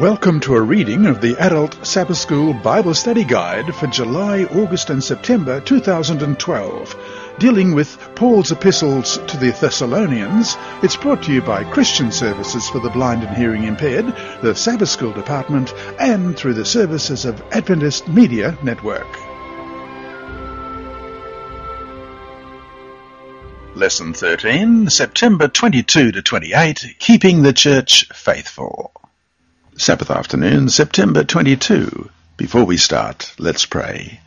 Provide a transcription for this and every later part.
Welcome to a reading of the Adult Sabbath School Bible Study Guide for July, August and September 2012. Dealing with Paul's epistles to the Thessalonians, it's brought to you by Christian Services for the Blind and Hearing Impaired, the Sabbath School Department, and through the services of Adventist Media Network. Lesson 13, September 22 to 28, Keeping the Church Faithful. Sabbath afternoon, September 22. Before we start, let's pray.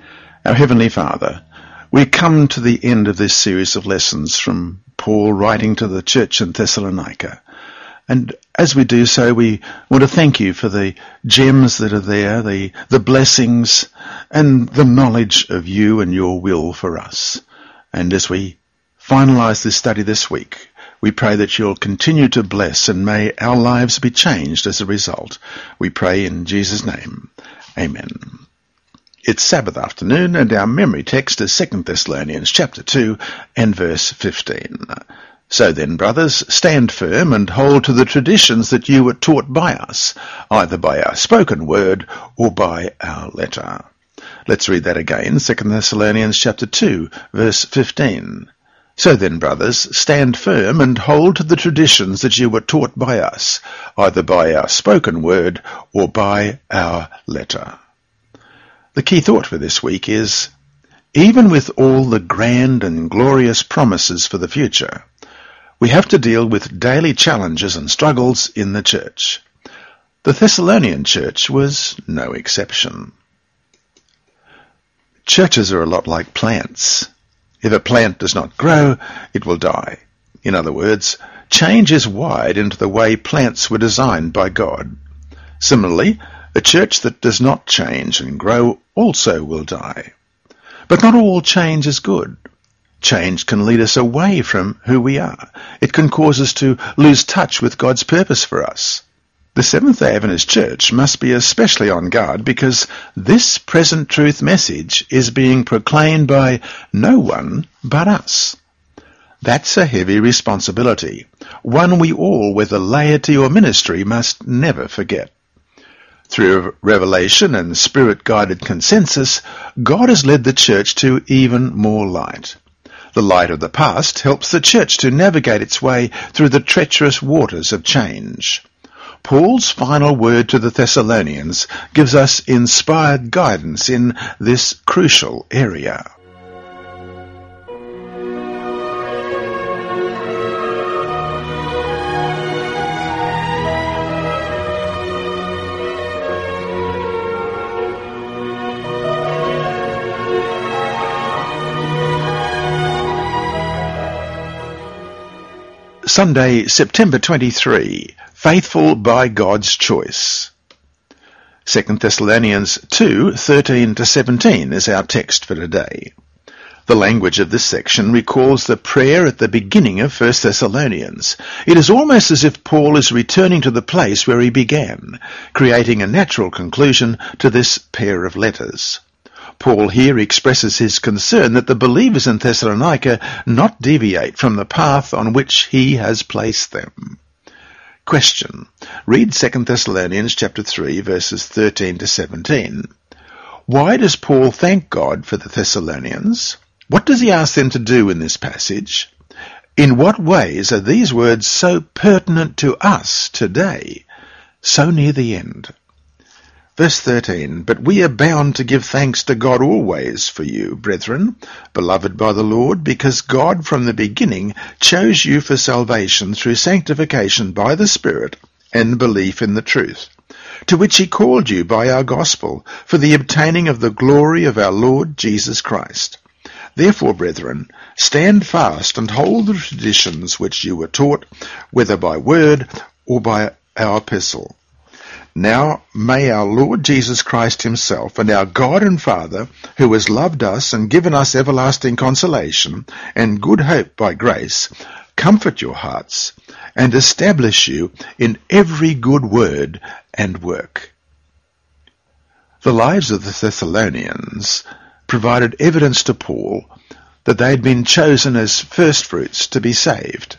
Our Heavenly Father, we come to the end of this series of lessons from Paul writing to the church in Thessalonica. And as we do so, we want to thank you for the gems that are there, the, the blessings and the knowledge of you and your will for us. And as we finalize this study this week, we pray that you'll continue to bless and may our lives be changed as a result. We pray in Jesus' name. Amen. It's Sabbath afternoon and our memory text is 2 Thessalonians chapter 2 and verse 15. So then, brothers, stand firm and hold to the traditions that you were taught by us, either by our spoken word or by our letter. Let's read that again, 2 Thessalonians chapter 2, verse 15. So then, brothers, stand firm and hold to the traditions that you were taught by us, either by our spoken word or by our letter. The key thought for this week is, even with all the grand and glorious promises for the future, we have to deal with daily challenges and struggles in the church. The Thessalonian church was no exception. Churches are a lot like plants. If a plant does not grow, it will die. In other words, change is wired into the way plants were designed by God. Similarly, a church that does not change and grow also will die. But not all change is good. Change can lead us away from who we are. It can cause us to lose touch with God's purpose for us. The Seventh-day Adventist Church must be especially on guard because this present truth message is being proclaimed by no one but us. That's a heavy responsibility, one we all, whether laity or ministry, must never forget. Through revelation and spirit-guided consensus, God has led the church to even more light. The light of the past helps the church to navigate its way through the treacherous waters of change. Paul's final word to the Thessalonians gives us inspired guidance in this crucial area. Sunday, September 23, Faithful by God's Choice. 2 Thessalonians 2, 13 to 17 is our text for today. The language of this section recalls the prayer at the beginning of 1 Thessalonians. It is almost as if Paul is returning to the place where he began, creating a natural conclusion to this pair of letters. Paul here expresses his concern that the believers in Thessalonica not deviate from the path on which he has placed them. Question. Read 2 Thessalonians chapter 3 verses 13 to 17. Why does Paul thank God for the Thessalonians? What does he ask them to do in this passage? In what ways are these words so pertinent to us today, so near the end? Verse 13, But we are bound to give thanks to God always for you, brethren, beloved by the Lord, because God from the beginning chose you for salvation through sanctification by the Spirit and belief in the truth, to which he called you by our gospel, for the obtaining of the glory of our Lord Jesus Christ. Therefore, brethren, stand fast and hold the traditions which you were taught, whether by word or by our epistle now may our Lord Jesus Christ himself and our God and Father, who has loved us and given us everlasting consolation and good hope by grace, comfort your hearts and establish you in every good word and work. The lives of the Thessalonians provided evidence to Paul that they had been chosen as firstfruits to be saved.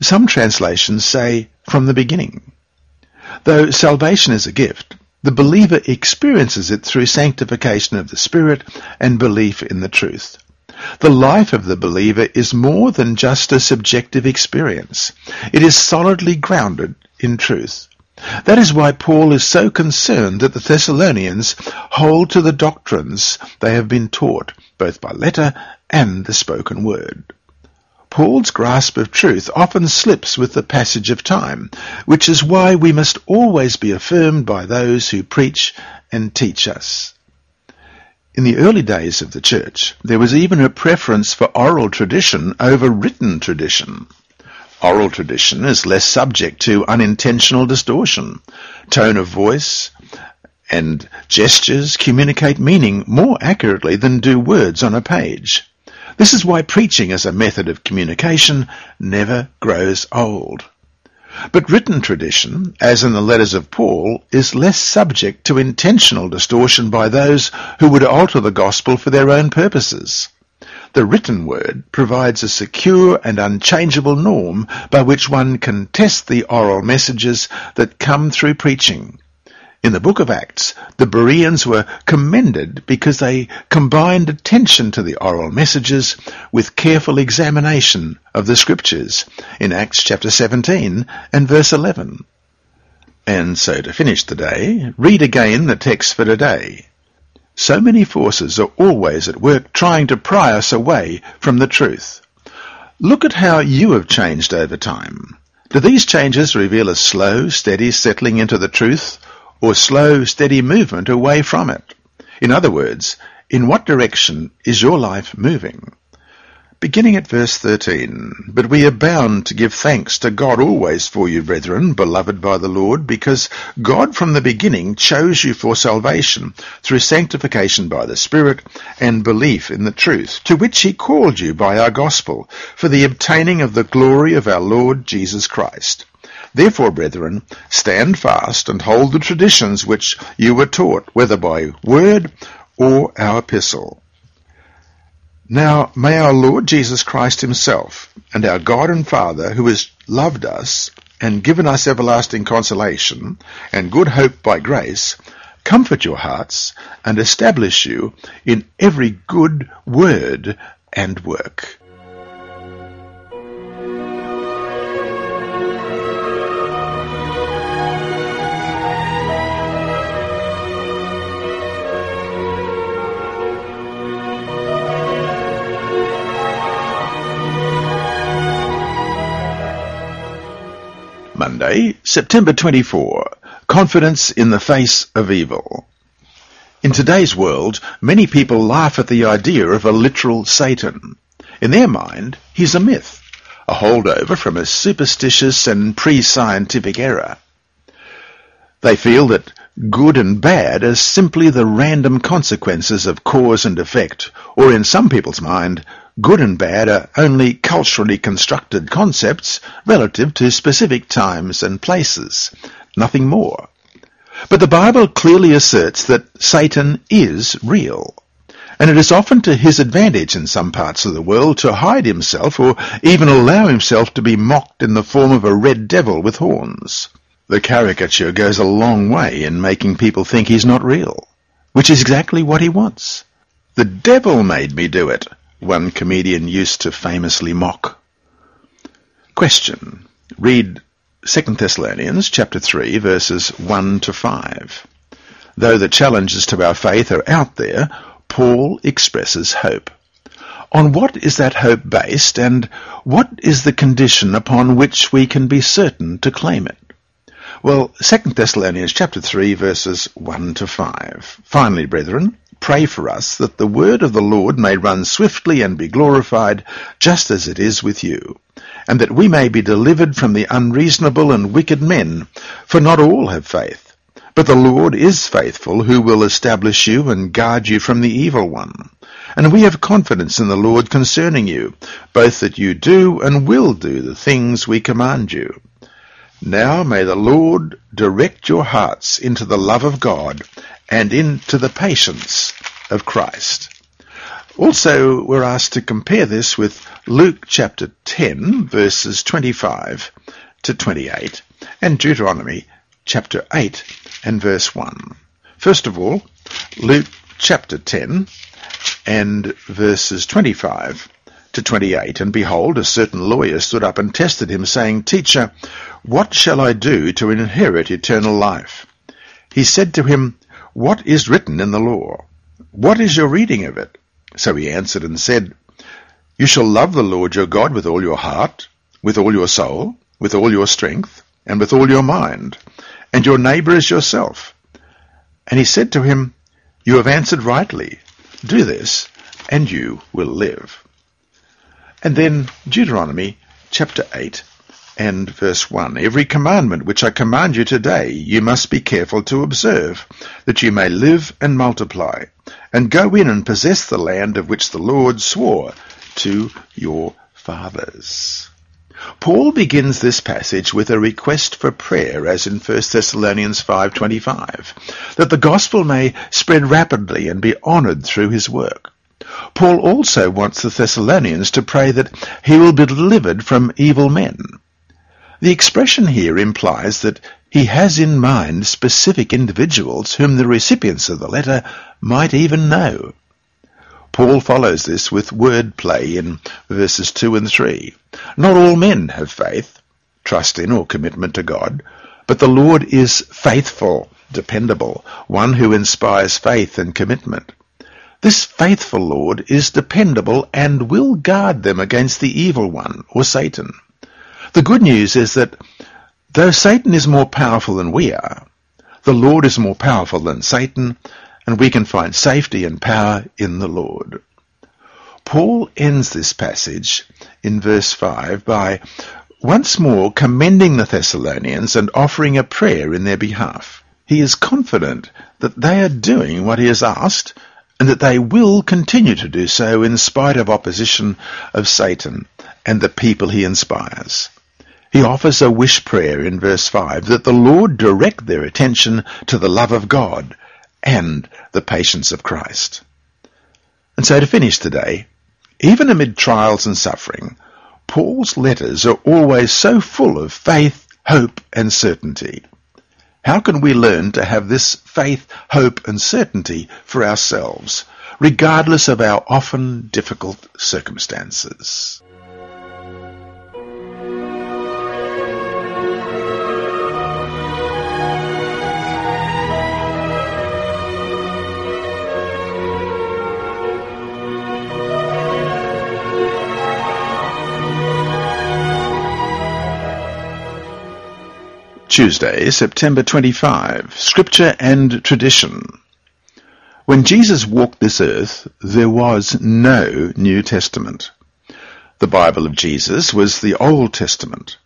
Some translations say from the beginning. Though salvation is a gift, the believer experiences it through sanctification of the Spirit and belief in the truth. The life of the believer is more than just a subjective experience. It is solidly grounded in truth. That is why Paul is so concerned that the Thessalonians hold to the doctrines they have been taught, both by letter and the spoken word. Paul's grasp of truth often slips with the passage of time, which is why we must always be affirmed by those who preach and teach us. In the early days of the church, there was even a preference for oral tradition over written tradition. Oral tradition is less subject to unintentional distortion. Tone of voice and gestures communicate meaning more accurately than do words on a page. This is why preaching as a method of communication never grows old. But written tradition, as in the letters of Paul, is less subject to intentional distortion by those who would alter the gospel for their own purposes. The written word provides a secure and unchangeable norm by which one can test the oral messages that come through preaching. In the book of Acts, the Bereans were commended because they combined attention to the oral messages with careful examination of the scriptures in Acts chapter 17 and verse 11. And so to finish the day, read again the text for today. So many forces are always at work trying to pry us away from the truth. Look at how you have changed over time. Do these changes reveal a slow, steady settling into the truth, or slow, steady movement away from it. In other words, in what direction is your life moving? Beginning at verse 13, But we are bound to give thanks to God always for you, brethren, beloved by the Lord, because God from the beginning chose you for salvation through sanctification by the Spirit and belief in the truth, to which he called you by our gospel, for the obtaining of the glory of our Lord Jesus Christ. Therefore, brethren, stand fast and hold the traditions which you were taught, whether by word or our epistle. Now may our Lord Jesus Christ himself, and our God and Father, who has loved us and given us everlasting consolation and good hope by grace, comfort your hearts and establish you in every good word and work. Monday, September 24. Confidence in the face of evil. In today's world, many people laugh at the idea of a literal Satan. In their mind, he's a myth, a holdover from a superstitious and pre-scientific era. They feel that good and bad are simply the random consequences of cause and effect, or in some people's mind, good and bad are only culturally constructed concepts relative to specific times and places, nothing more. But the Bible clearly asserts that Satan is real, and it is often to his advantage in some parts of the world to hide himself or even allow himself to be mocked in the form of a red devil with horns. The caricature goes a long way in making people think he's not real, which is exactly what he wants. The devil made me do it, one comedian used to famously mock. Question. Read 2 Thessalonians chapter 3 verses 1 to 5. Though the challenges to our faith are out there, Paul expresses hope. On what is that hope based and what is the condition upon which we can be certain to claim it? Well, 2 Thessalonians chapter 3 verses 1 to 5. Finally, brethren, pray for us that the word of the Lord may run swiftly and be glorified, just as it is with you, and that we may be delivered from the unreasonable and wicked men, for not all have faith. But the Lord is faithful, who will establish you and guard you from the evil one. And we have confidence in the Lord concerning you, both that you do and will do the things we command you. Now may the Lord direct your hearts into the love of God and into the patience of Christ. Also, we're asked to compare this with Luke chapter 10, verses 25 to 28, and Deuteronomy chapter 8 and verse 1. First of all, Luke chapter 10 and verses 25 to 28. And behold, a certain lawyer stood up and tested him, saying, Teacher, what shall I do to inherit eternal life? He said to him, What is written in the law? What is your reading of it? So he answered and said, You shall love the Lord your God with all your heart, with all your soul, with all your strength, and with all your mind, and your neighbor as yourself. And he said to him, You have answered rightly. Do this, and you will live. And then Deuteronomy chapter 8 and verse 1. Every commandment which I command you today you must be careful to observe, that you may live and multiply, and go in and possess the land of which the Lord swore to your fathers. Paul begins this passage with a request for prayer, as in 1 Thessalonians 5.25, that the gospel may spread rapidly and be honoured through his work. Paul also wants the Thessalonians to pray that he will be delivered from evil men. The expression here implies that he has in mind specific individuals whom the recipients of the letter might even know. Paul follows this with word play in verses 2 and 3. Not all men have faith, trust in or commitment to God, but the Lord is faithful, dependable, one who inspires faith and commitment. This faithful Lord is dependable and will guard them against the evil one, or Satan. The good news is that though Satan is more powerful than we are, the Lord is more powerful than Satan, and we can find safety and power in the Lord. Paul ends this passage in verse 5 by once more commending the Thessalonians and offering a prayer in their behalf. He is confident that they are doing what he has asked and that they will continue to do so in spite of opposition of Satan and the people he inspires. He offers a wish prayer in verse 5 that the Lord direct their attention to the love of God and the patience of Christ. And so to finish today, even amid trials and suffering, Paul's letters are always so full of faith, hope, and certainty. How can we learn to have this faith, hope, and certainty for ourselves, regardless of our often difficult circumstances? Tuesday, September 25. Scripture and Tradition. When Jesus walked this earth, there was no New Testament. The Bible of Jesus was the Old Testament.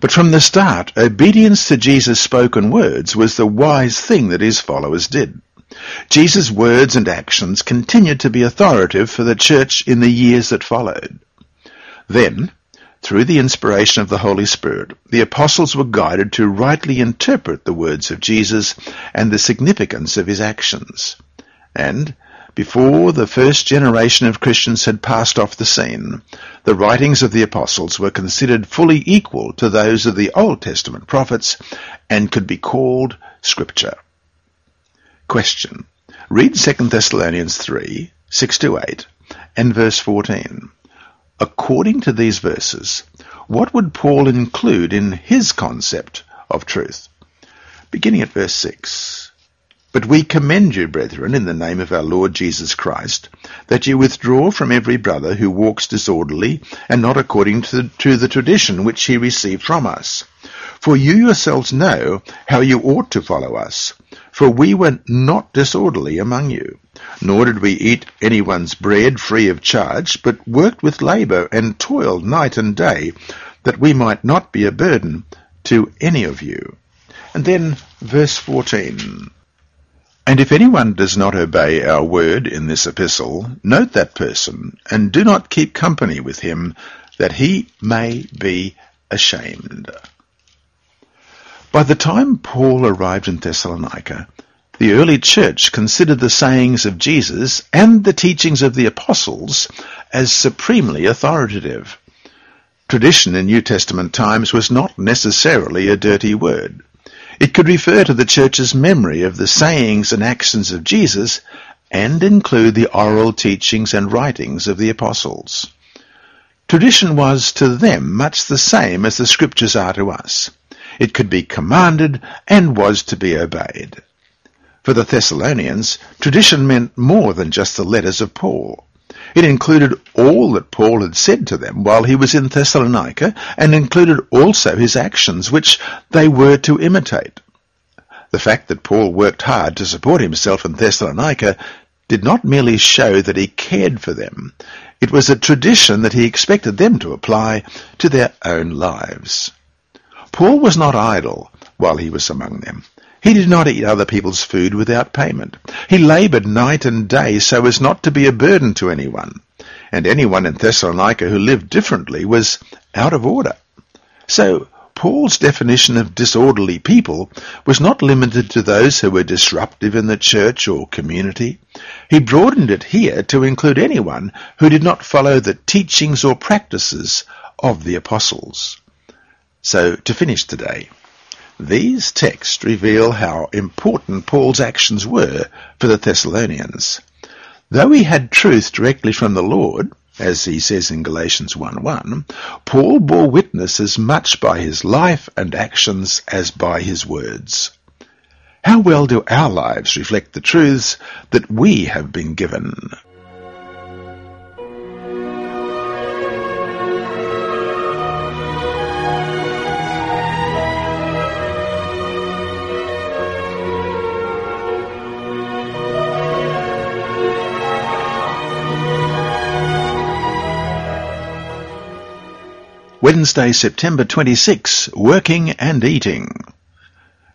But from the start, obedience to Jesus' spoken words was the wise thing that his followers did. Jesus' words and actions continued to be authoritative for the church in the years that followed. Then, through the inspiration of the Holy Spirit, the apostles were guided to rightly interpret the words of Jesus and the significance of his actions. And, before the first generation of Christians had passed off the scene, the writings of the apostles were considered fully equal to those of the Old Testament prophets and could be called Scripture. Question. Read 2 Thessalonians 3, 6 to 8, and verse 14. According to these verses, what would Paul include in his concept of truth? Beginning at verse 6. But we commend you, brethren, in the name of our Lord Jesus Christ, that you withdraw from every brother who walks disorderly and not according to the, to the tradition which he received from us. For you yourselves know how you ought to follow us. For we were not disorderly among you, nor did we eat anyone's bread free of charge, but worked with labour and toiled night and day, that we might not be a burden to any of you. And then verse 14. And if anyone does not obey our word in this epistle, note that person, and do not keep company with him, that he may be ashamed. By the time Paul arrived in Thessalonica, the early church considered the sayings of Jesus and the teachings of the apostles as supremely authoritative. Tradition in New Testament times was not necessarily a dirty word. It could refer to the church's memory of the sayings and actions of Jesus and include the oral teachings and writings of the apostles. Tradition was to them much the same as the scriptures are to us. It could be commanded and was to be obeyed. For the Thessalonians, tradition meant more than just the letters of Paul. It included all that Paul had said to them while he was in Thessalonica and included also his actions, which they were to imitate. The fact that Paul worked hard to support himself in Thessalonica did not merely show that he cared for them. It was a tradition that he expected them to apply to their own lives. Paul was not idle while he was among them. He did not eat other people's food without payment. He laboured night and day so as not to be a burden to anyone. And anyone in Thessalonica who lived differently was out of order. So Paul's definition of disorderly people was not limited to those who were disruptive in the church or community. He broadened it here to include anyone who did not follow the teachings or practices of the apostles. So to finish today, these texts reveal how important Paul's actions were for the Thessalonians. Though he had truth directly from the Lord, as he says in Galatians 1:1, Paul bore witness as much by his life and actions as by his words. How well do our lives reflect the truths that we have been given? Wednesday, September 26, Working and Eating.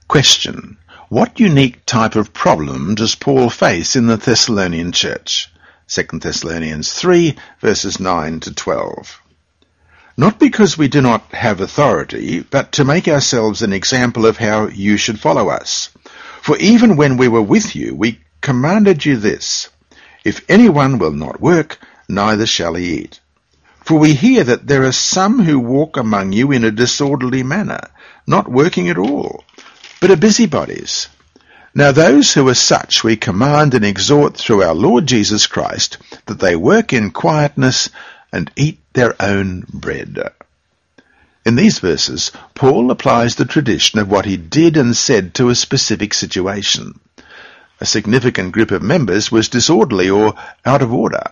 Question. What unique type of problem does Paul face in the Thessalonian church? 2 Thessalonians 3, verses 9 to 12. Not because we do not have authority, but to make ourselves an example of how you should follow us. For even when we were with you, we commanded you this, If anyone will not work, neither shall he eat. For we hear that there are some who walk among you in a disorderly manner, not working at all, but are busybodies. Now those who are such we command and exhort through our Lord Jesus Christ that they work in quietness and eat their own bread. In these verses, Paul applies the tradition of what he did and said to a specific situation. A significant group of members was disorderly or out of order.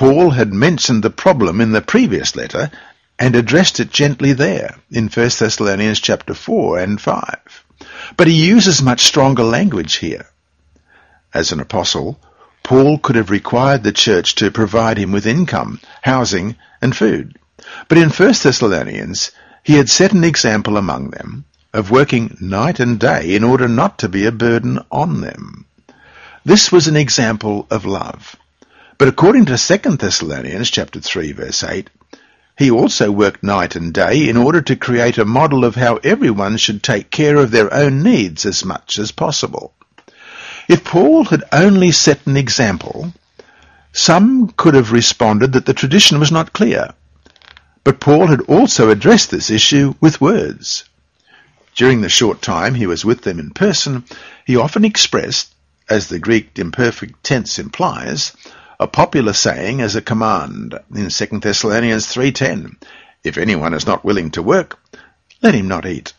Paul had mentioned the problem in the previous letter and addressed it gently there in 1 Thessalonians chapter 4 and 5. But he uses much stronger language here. As an apostle, Paul could have required the church to provide him with income, housing, and food. But in 1 Thessalonians, he had set an example among them of working night and day in order not to be a burden on them. This was an example of love. But according to 2 Thessalonians chapter 3 verse 8, he also worked night and day in order to create a model of how everyone should take care of their own needs as much as possible. If Paul had only set an example, some could have responded that the tradition was not clear. But Paul had also addressed this issue with words. During the short time he was with them in person, he often expressed, as the Greek imperfect tense implies, a popular saying as a command in 2 Thessalonians 3.10, If anyone is not willing to work, let him not eat.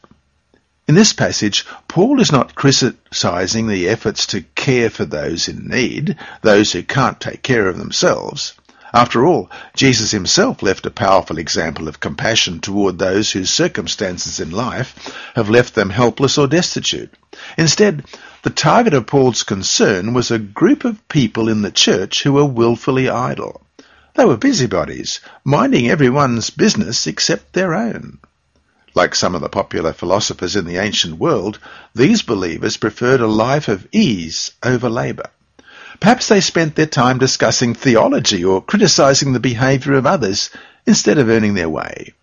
In this passage, Paul is not criticizing the efforts to care for those in need, those who can't take care of themselves. After all, Jesus himself left a powerful example of compassion toward those whose circumstances in life have left them helpless or destitute. Instead, the target of Paul's concern was a group of people in the church who were wilfully idle. They were busybodies, minding everyone's business except their own. Like some of the popular philosophers in the ancient world, these believers preferred a life of ease over labour. Perhaps they spent their time discussing theology or criticizing the behavior of others instead of earning their way.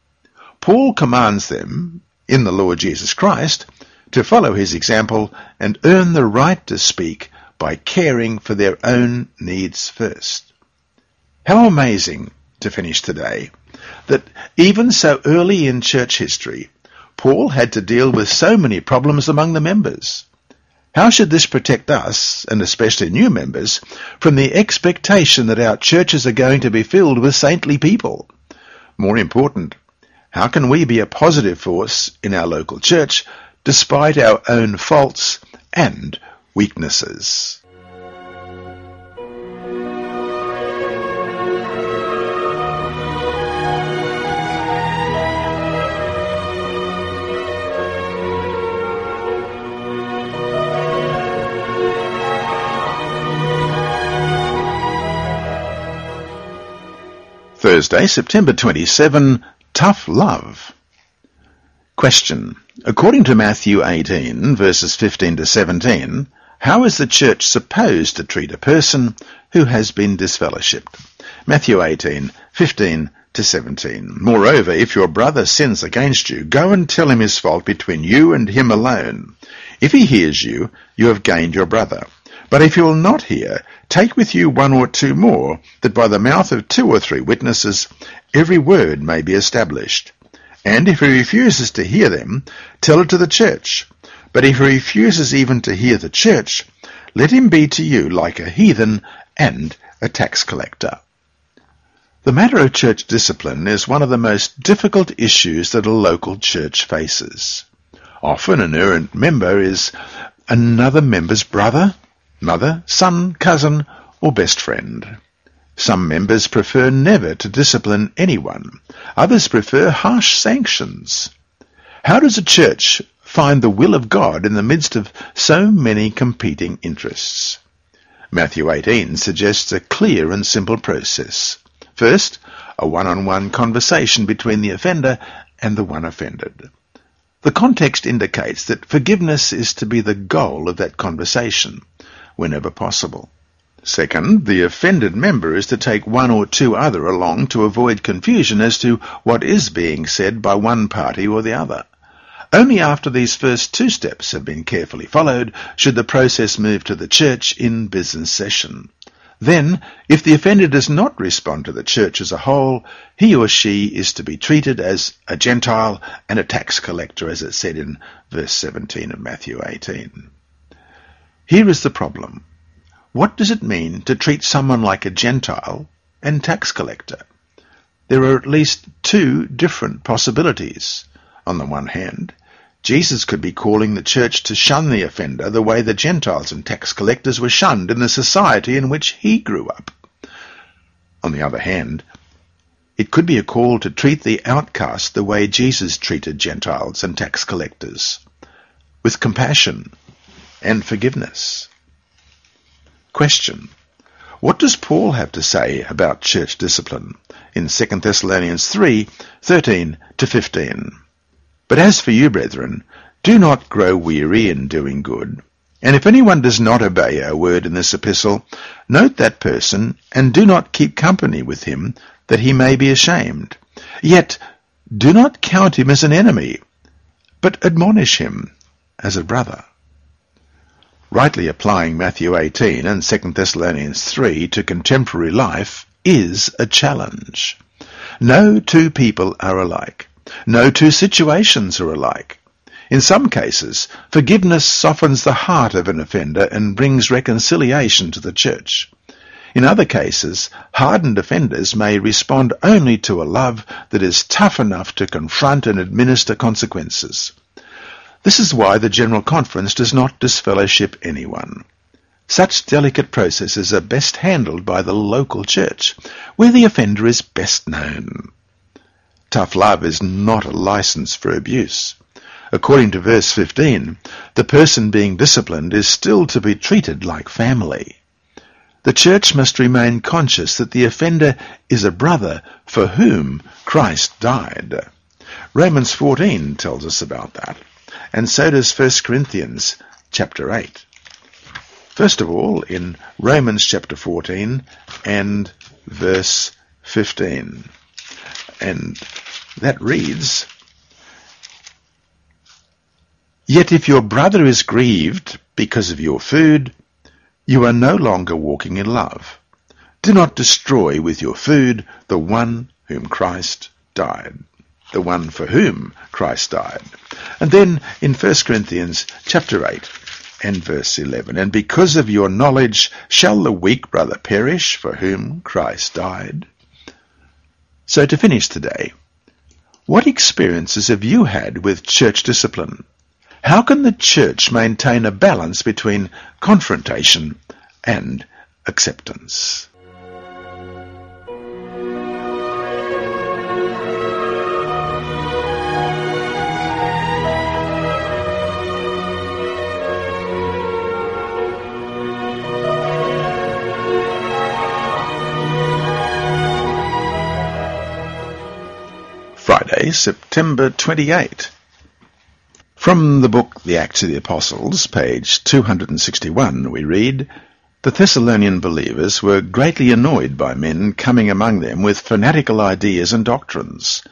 Paul commands them, in the Lord Jesus Christ, to follow his example and earn the right to speak by caring for their own needs first. How amazing, to finish today, that even so early in church history, Paul had to deal with so many problems among the members. How should this protect us, and especially new members, from the expectation that our churches are going to be filled with saintly people? More important, how can we be a positive force in our local church despite our own faults and weaknesses? Thursday, September 27, Tough Love. Question. According to Matthew 18, verses 15 to 17, how is the church supposed to treat a person who has been disfellowshipped? Matthew 18, 15 to 17. Moreover, if your brother sins against you, go and tell him his fault between you and him alone. If he hears you, you have gained your brother. But if you will not hear, take with you one or two more, that by the mouth of two or three witnesses every word may be established. And if he refuses to hear them, tell it to the church. But if he refuses even to hear the church, let him be to you like a heathen and a tax collector. The matter of church discipline is one of the most difficult issues that a local church faces. Often an errant member is another member's brother, mother, son, cousin, or best friend. Some members prefer never to discipline anyone. Others prefer harsh sanctions. How does a church find the will of God in the midst of so many competing interests? Matthew 18 suggests a clear and simple process. First, a one-on-one conversation between the offender and the one offended. The context indicates that forgiveness is to be the goal of that conversation whenever possible. Second, the offended member is to take one or two other along to avoid confusion as to what is being said by one party or the other. Only after these first two steps have been carefully followed should the process move to the church in business session. Then, if the offender does not respond to the church as a whole, he or she is to be treated as a Gentile and a tax collector, as it said in verse 17 of Matthew 18. Here is the problem. What does it mean to treat someone like a Gentile and tax collector? There are at least two different possibilities. On the one hand, Jesus could be calling the church to shun the offender the way the Gentiles and tax collectors were shunned in the society in which he grew up. On the other hand, it could be a call to treat the outcast the way Jesus treated Gentiles and tax collectors, with compassion and forgiveness. Question. What does Paul have to say about church discipline in 2 Thessalonians 3, 13 to 15? But as for you, brethren, do not grow weary in doing good. And if anyone does not obey our word in this epistle, note that person, and do not keep company with him, that he may be ashamed. Yet do not count him as an enemy, but admonish him as a brother. Rightly applying Matthew 18 and 2 Thessalonians 3 to contemporary life is a challenge. No two people are alike. No two situations are alike. In some cases, forgiveness softens the heart of an offender and brings reconciliation to the church. In other cases, hardened offenders may respond only to a love that is tough enough to confront and administer consequences. This is why the General Conference does not disfellowship anyone. Such delicate processes are best handled by the local church, where the offender is best known. Tough love is not a license for abuse. According to verse 15, the person being disciplined is still to be treated like family. The church must remain conscious that the offender is a brother for whom Christ died. Romans 14 tells us about that and so does 1 Corinthians chapter 8. First of all, in Romans chapter 14 and verse 15. And that reads, Yet if your brother is grieved because of your food, you are no longer walking in love. Do not destroy with your food the one whom Christ died. The one for whom Christ died. And then in 1 Corinthians chapter 8 and verse 11, And because of your knowledge shall the weak brother perish for whom Christ died? So to finish today, what experiences have you had with church discipline? How can the church maintain a balance between confrontation and acceptance? Friday, September 28. From the book The Acts of the Apostles, page 261, we read, The Thessalonian believers were greatly annoyed by men coming among them with fanatical ideas and doctrines.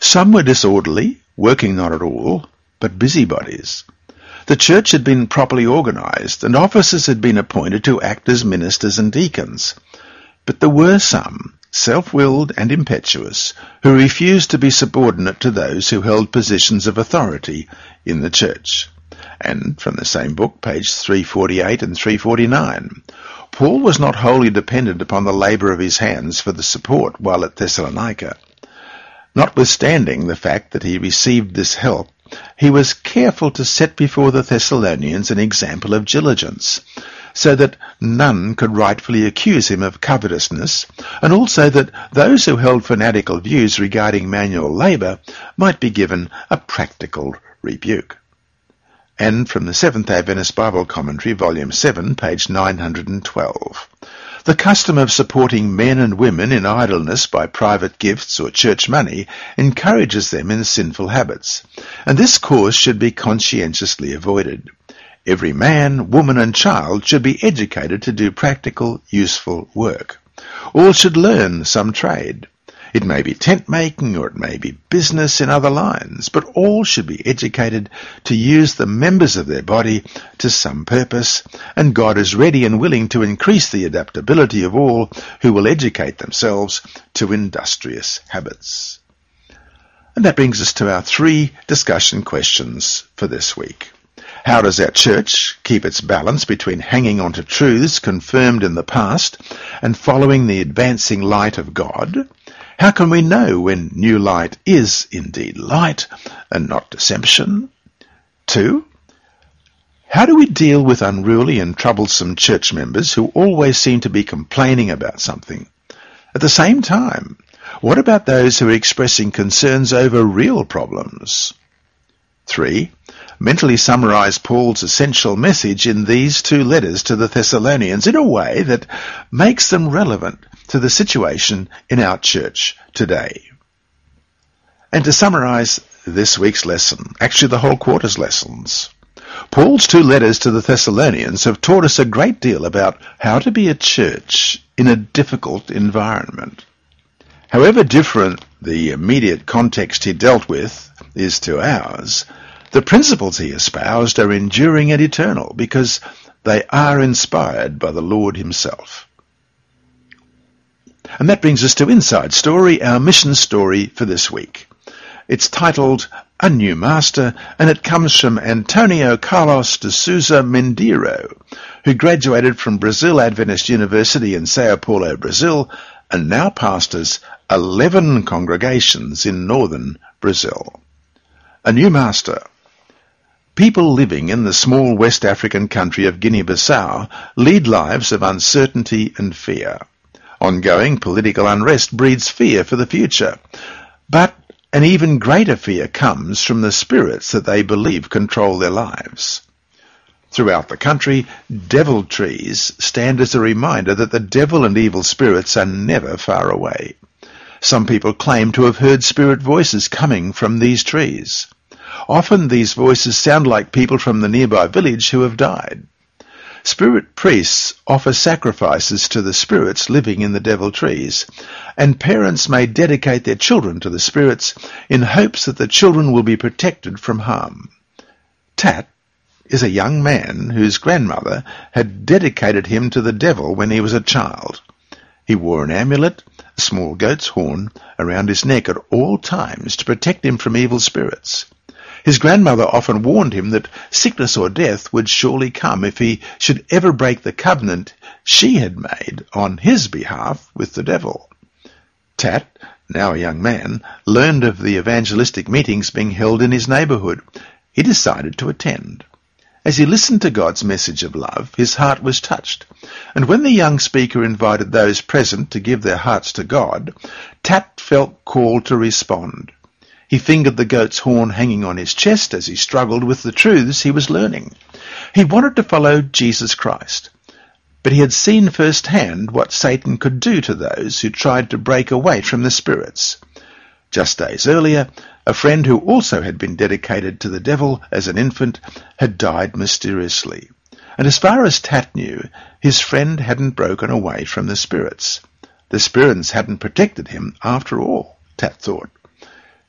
Some were disorderly, working not at all, but busybodies. The church had been properly organized, and officers had been appointed to act as ministers and deacons. But there were some self-willed and impetuous, who refused to be subordinate to those who held positions of authority in the church. And from the same book, page 348 and 349, Paul was not wholly dependent upon the labour of his hands for the support while at Thessalonica. Notwithstanding the fact that he received this help, he was careful to set before the Thessalonians an example of diligence, so that none could rightfully accuse him of covetousness, and also that those who held fanatical views regarding manual labour might be given a practical rebuke. And from the Seventh Adventist Bible Commentary, Volume 7, page 912. The custom of supporting men and women in idleness by private gifts or church money encourages them in sinful habits, and this course should be conscientiously avoided. Every man, woman and child should be educated to do practical, useful work. All should learn some trade. It may be tent making or it may be business in other lines, but all should be educated to use the members of their body to some purpose, and God is ready and willing to increase the adaptability of all who will educate themselves to industrious habits. And that brings us to our three discussion questions for this week. How does our church keep its balance between hanging on to truths confirmed in the past and following the advancing light of God? How can we know when new light is indeed light and not deception? Two, how do we deal with unruly and troublesome church members who always seem to be complaining about something? At the same time, what about those who are expressing concerns over real problems? Three, mentally summarize Paul's essential message in these two letters to the Thessalonians in a way that makes them relevant to the situation in our church today. And to summarize this week's lesson, actually the whole quarter's lessons, Paul's two letters to the Thessalonians have taught us a great deal about how to be a church in a difficult environment. However different the immediate context he dealt with is to ours, the principles he espoused are enduring and eternal because they are inspired by the Lord himself. And that brings us to Inside Story, our mission story for this week. It's titled A New Master, and it comes from Antonio Carlos de Souza Mendeiro, who graduated from Brazil Adventist University in Sao Paulo, Brazil, and now pastors 11 congregations in northern Brazil. A New Master. People living in the small West African country of Guinea-Bissau lead lives of uncertainty and fear. Ongoing political unrest breeds fear for the future. But an even greater fear comes from the spirits that they believe control their lives. Throughout the country, devil trees stand as a reminder that the devil and evil spirits are never far away. Some people claim to have heard spirit voices coming from these trees. Often these voices sound like people from the nearby village who have died. Spirit priests offer sacrifices to the spirits living in the devil trees, and parents may dedicate their children to the spirits in hopes that the children will be protected from harm. Tat is a young man whose grandmother had dedicated him to the devil when he was a child. He wore an amulet, a small goat's horn, around his neck at all times to protect him from evil spirits. His grandmother often warned him that sickness or death would surely come if he should ever break the covenant she had made on his behalf with the devil. Tat, now a young man, learned of the evangelistic meetings being held in his neighbourhood. He decided to attend. As he listened to God's message of love, his heart was touched, and when the young speaker invited those present to give their hearts to God, Tat felt called to respond. He fingered the goat's horn hanging on his chest as he struggled with the truths he was learning. He wanted to follow Jesus Christ, but he had seen firsthand what Satan could do to those who tried to break away from the spirits. Just days earlier, a friend who also had been dedicated to the devil as an infant had died mysteriously. And as far as Tat knew, his friend hadn't broken away from the spirits. The spirits hadn't protected him after all, Tat thought.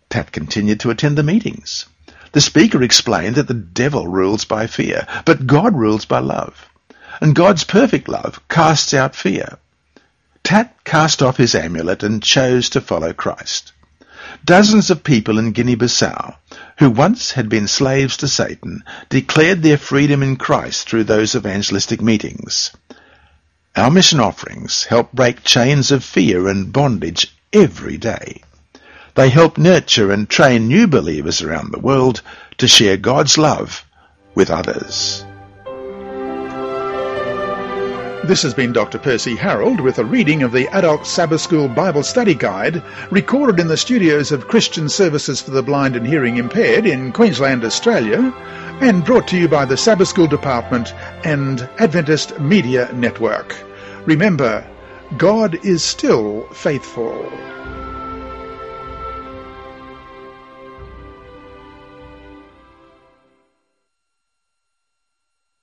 Tat continued to attend the meetings. The speaker explained that the devil rules by fear, but God rules by love. And God's perfect love casts out fear. Tat cast off his amulet and chose to follow Christ. Dozens of people in Guinea-Bissau, who once had been slaves to Satan, declared their freedom in Christ through those evangelistic meetings. Our mission offerings help break chains of fear and bondage every day. They help nurture and train new believers around the world to share God's love with others. This has been Dr. Percy Harold with a reading of the Adult Sabbath School Bible Study Guide, recorded in the studios of Christian Services for the Blind and Hearing Impaired in Queensland, Australia, and brought to you by the Sabbath School Department and Adventist Media Network. Remember, God is still faithful.